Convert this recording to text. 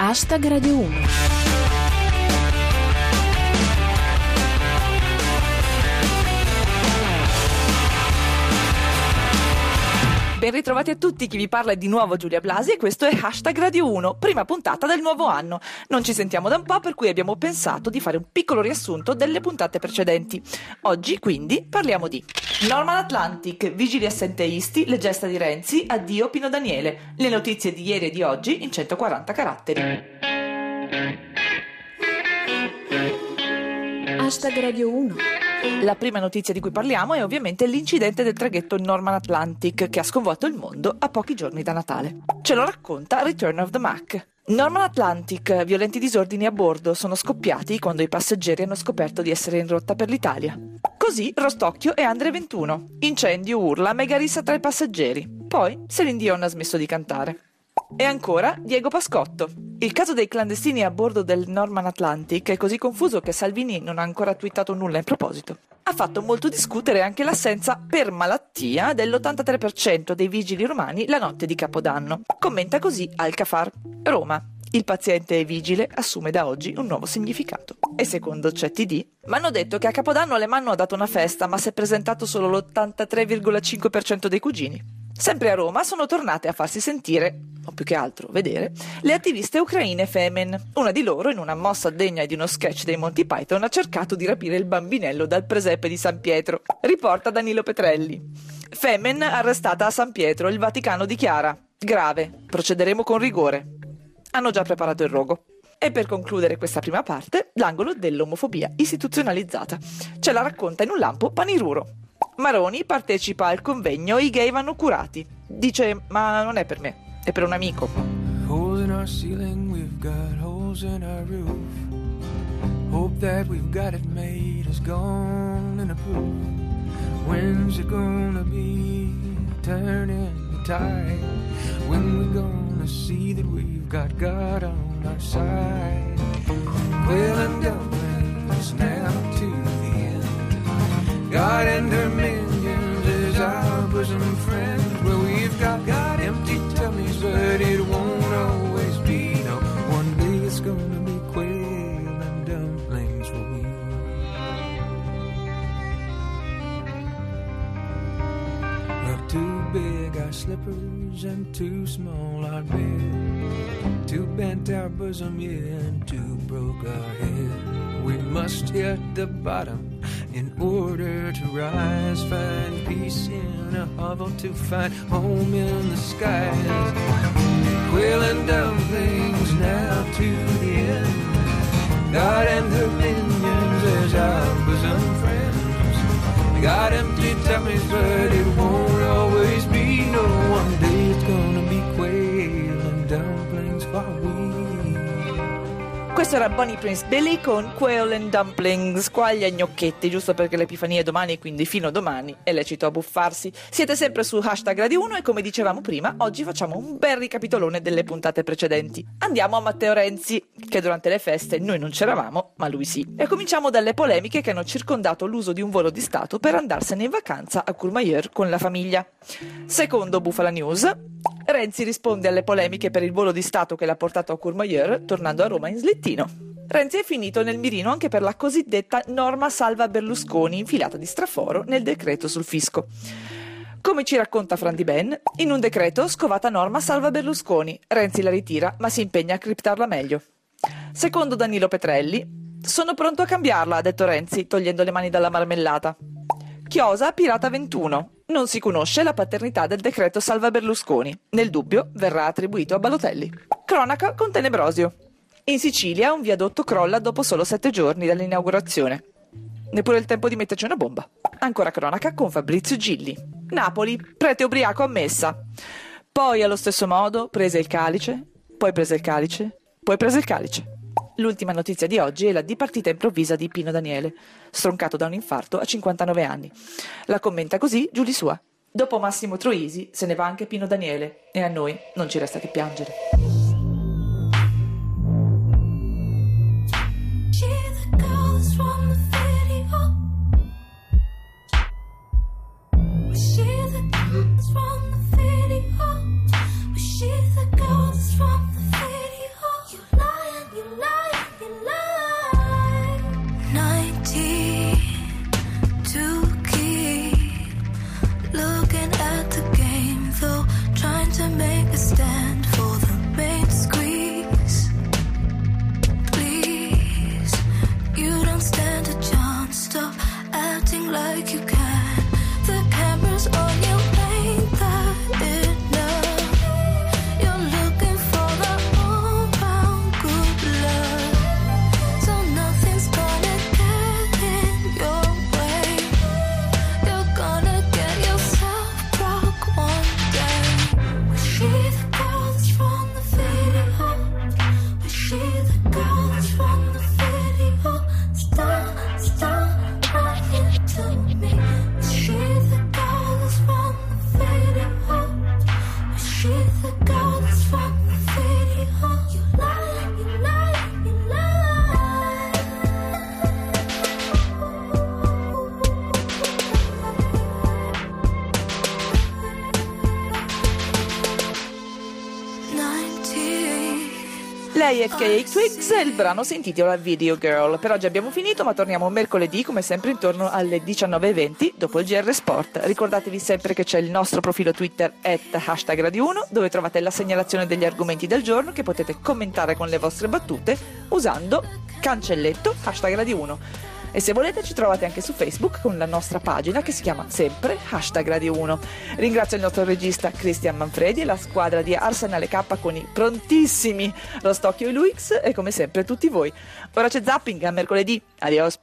Hashtag Radio 1. Ben ritrovati a tutti, chi vi parla è di nuovo Giulia Blasi e questo è Hashtag Radio 1, prima puntata del nuovo anno. Non ci sentiamo da un po' per cui abbiamo pensato di fare un piccolo riassunto delle puntate precedenti. Oggi quindi parliamo di Norman Atlantic, vigili assenteisti, le gesta di Renzi, addio Pino Daniele, le notizie di ieri e di oggi in 140 caratteri. Hashtag Radio 1. La prima notizia di cui parliamo è ovviamente l'incidente del traghetto Norman Atlantic che ha sconvolto il mondo a pochi giorni da Natale. Ce lo racconta Return of the Mac. Norman Atlantic, violenti disordini a bordo sono scoppiati quando i passeggeri hanno scoperto di essere in rotta per l'Italia. Così Rostocchio e Andre 21. Incendio, urla, mega rissa tra i passeggeri. Poi Celine Dion ha smesso di cantare. E ancora Diego Pascotto. Il caso dei clandestini a bordo del Norman Atlantic è così confuso che Salvini non ha ancora twittato nulla in proposito. Ha fatto molto discutere anche l'assenza per malattia dell'83% dei vigili romani la notte di Capodanno. Commenta così Alcafar, Roma. Il paziente vigile assume da oggi un nuovo significato. E secondo CETD, mi hanno detto che a Capodanno Alemanno ha dato una festa, ma si è presentato solo l'83,5% dei cugini. Sempre a Roma sono tornate a farsi sentire, o più che altro vedere, le attiviste ucraine Femen. Una di loro, in una mossa degna di uno sketch dei Monty Python, ha cercato di rapire il bambinello dal presepe di San Pietro. Riporta Danilo Petrelli. Femen arrestata a San Pietro, il Vaticano dichiara: grave, procederemo con rigore. Hanno già preparato il rogo. E per concludere questa prima parte, l'angolo dell'omofobia istituzionalizzata. Ce la racconta in un lampo Paniruro. Maroni partecipa al convegno I gay vanno curati. Dice, ma non è per me, è per un amico. Holes in our ceiling, we've got holes in our roof. Hope that we've got it made is gone and approved. When's it gonna be turning the tide? When we gonna see that we've got God on our side? Quill and dumplings now to the end. God and her bosom friend. Well, we've got, got empty tummies, but it won't always be. No, one day it's gonna be quail and dumplings for we. Well, too big our slippers and too small our bed. Too bent our bosom, yeah, and too broke our head. We must hit the bottom in order to rise. Find peace in a hovel to find home in the skies. Questo era Bonnie Prince Billy con Quail and Dumplings, squaglia e gnocchetti, giusto perché l'Epifania è domani, quindi fino a domani è lecito abbuffarsi. Siete sempre su hashtag Radio 1 e come dicevamo prima, oggi facciamo un bel ricapitolone delle puntate precedenti. Andiamo a Matteo Renzi, che durante le feste noi non c'eravamo, ma lui sì. E cominciamo dalle polemiche che hanno circondato l'uso di un volo di Stato per andarsene in vacanza a Courmayeur con la famiglia. Secondo Bufala News, Renzi risponde alle polemiche per il volo di Stato che l'ha portato a Courmayeur, tornando a Roma in slittino. Renzi è finito nel mirino anche per la cosiddetta norma salva Berlusconi infilata di straforo nel decreto sul fisco. Come ci racconta Fran Di Ben, in un decreto scovata norma salva Berlusconi, Renzi la ritira ma si impegna a criptarla meglio. Secondo Danilo Petrelli, sono pronto a cambiarla, ha detto Renzi, togliendo le mani dalla marmellata. Chiosa Pirata 21. Non si conosce la paternità del decreto salva Berlusconi. Nel dubbio verrà attribuito a Balotelli. Cronaca con Tenebrosio. In Sicilia un viadotto crolla dopo solo sette giorni dall'inaugurazione. Neppure il tempo di metterci una bomba. Ancora cronaca con Fabrizio Gilli. Napoli, prete ubriaco a messa. Poi allo stesso modo prese il calice, poi prese il calice, poi prese il calice. L'ultima notizia di oggi è la dipartita improvvisa di Pino Daniele, stroncato da un infarto a 59 anni. La commenta così Giulia Sua. Dopo Massimo Troisi se ne va anche Pino Daniele e a noi non ci resta che piangere. She the Lei è Kay Twigs e il brano si intitola Video Girl. Per oggi abbiamo finito, ma torniamo mercoledì come sempre intorno alle 19.20 dopo il GR Sport. Ricordatevi sempre che c'è il nostro profilo Twitter at hashtag Radio 1 dove trovate la segnalazione degli argomenti del giorno che potete commentare con le vostre battute usando cancelletto hashtag Radio 1. E se volete ci trovate anche su Facebook con la nostra pagina che si chiama sempre hashtag Radio 1. Ringrazio il nostro regista Cristian Manfredi e la squadra di Arsenale K con i prontissimi Rostocchio e Luix e come sempre tutti voi. Ora c'è zapping a mercoledì. Adios.